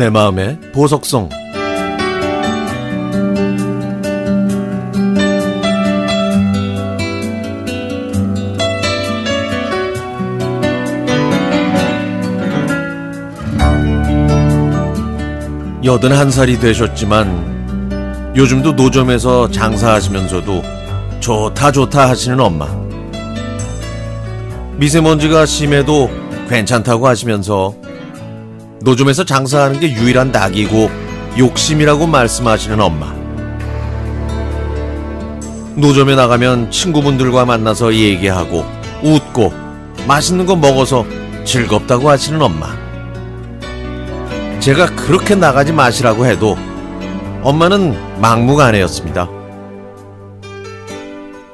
내 마음의 보석성 여든 한 살이 되셨지만 요즘도 노점에서 장사하시면서도 좋다 좋다 하시는 엄마. 미세먼지가 심해도 괜찮다고 하시면서 노점에서 장사하는 게 유일한 낙이고 욕심이라고 말씀하시는 엄마. 노점에 나가면 친구분들과 만나서 얘기하고 웃고 맛있는 거 먹어서 즐겁다고 하시는 엄마. 제가 그렇게 나가지 마시라고 해도 엄마는 막무가내였습니다.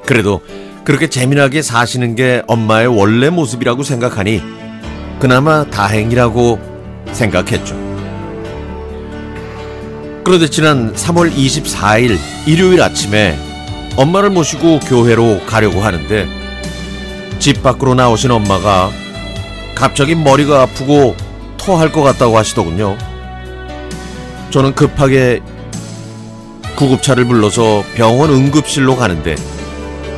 그래도 그렇게 재미나게 사시는 게 엄마의 원래 모습이라고 생각하니 그나마 다행이라고 생각했죠. 그런데 지난 3월 24일 일요일 아침에 엄마를 모시고 교회로 가려고 하는데 집 밖으로 나오신 엄마가 갑자기 머리가 아프고 토할 것 같다고 하시더군요. 저는 급하게 구급차를 불러서 병원 응급실로 가는데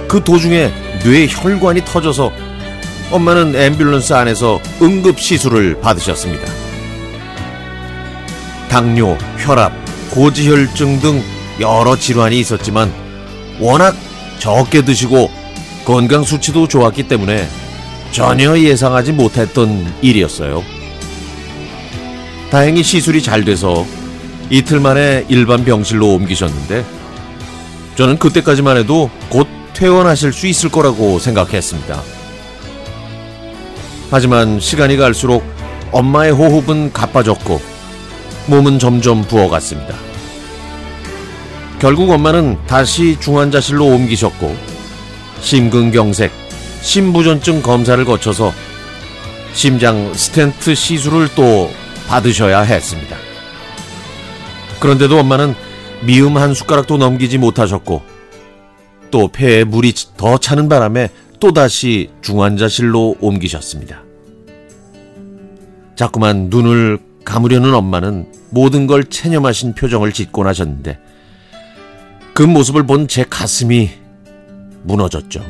그 도중에 뇌 혈관이 터져서 엄마는 앰뷸런스 안에서 응급 시술을 받으셨습니다. 당뇨, 혈압, 고지혈증 등 여러 질환이 있었지만 워낙 적게 드시고 건강 수치도 좋았기 때문에 전혀 예상하지 못했던 일이었어요. 다행히 시술이 잘 돼서 이틀 만에 일반 병실로 옮기셨는데 저는 그때까지만 해도 곧 퇴원하실 수 있을 거라고 생각했습니다. 하지만 시간이 갈수록 엄마의 호흡은 가빠졌고 몸은 점점 부어갔습니다. 결국 엄마는 다시 중환자실로 옮기셨고 심근경색, 심부전증 검사를 거쳐서 심장 스텐트 시술을 또 받으셔야 했습니다. 그런데도 엄마는 미음 한 숟가락도 넘기지 못하셨고 또 폐에 물이 더 차는 바람에 또다시 중환자실로 옮기셨습니다. 자꾸만 눈을 감으려는 엄마는 모든 걸 체념하신 표정을 짓곤 하셨는데 그 모습을 본 제 가슴이 무너졌죠.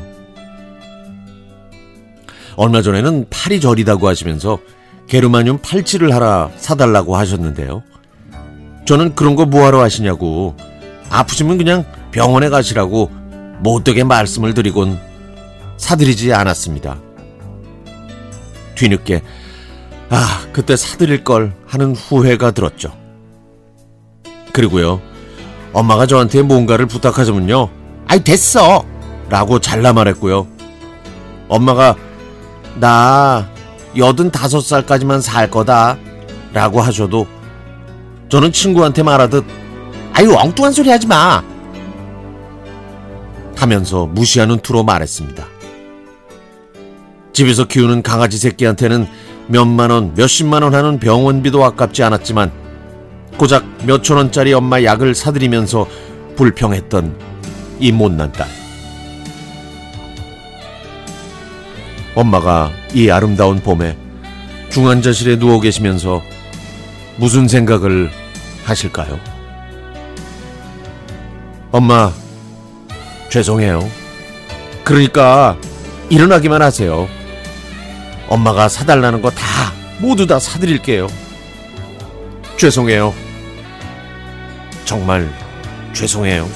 얼마 전에는 팔이 저리다고 하시면서 게르마늄 팔찌를 하나 사달라고 하셨는데요. 저는 그런 거 뭐하러 하시냐고 아프시면 그냥 병원에 가시라고 못되게 말씀을 드리곤 사드리지 않았습니다. 뒤늦게 아 그때 사드릴 걸 하는 후회가 들었죠. 그리고요 엄마가 저한테 뭔가를 부탁하자면요 아이 됐어 라고 잘라 말했고요. 엄마가 나 여든 다섯 살까지만 살 거다. 라고 하셔도 저는 친구한테 말하듯 아유 엉뚱한 소리 하지 마. 하면서 무시하는 투로 말했습니다. 집에서 키우는 강아지 새끼한테는 몇만 원, 몇십만 원 하는 병원비도 아깝지 않았지만 고작 몇천 원짜리 엄마 약을 사들이면서 불평했던 이 못난 딸. 엄마가 이 아름다운 봄에 중환자실에 누워 계시면서 무슨 생각을 하실까요? 엄마, 죄송해요. 그러니까 일어나기만 하세요. 엄마가 사달라는 거 다 모두 다 사드릴게요. 죄송해요. 정말 죄송해요.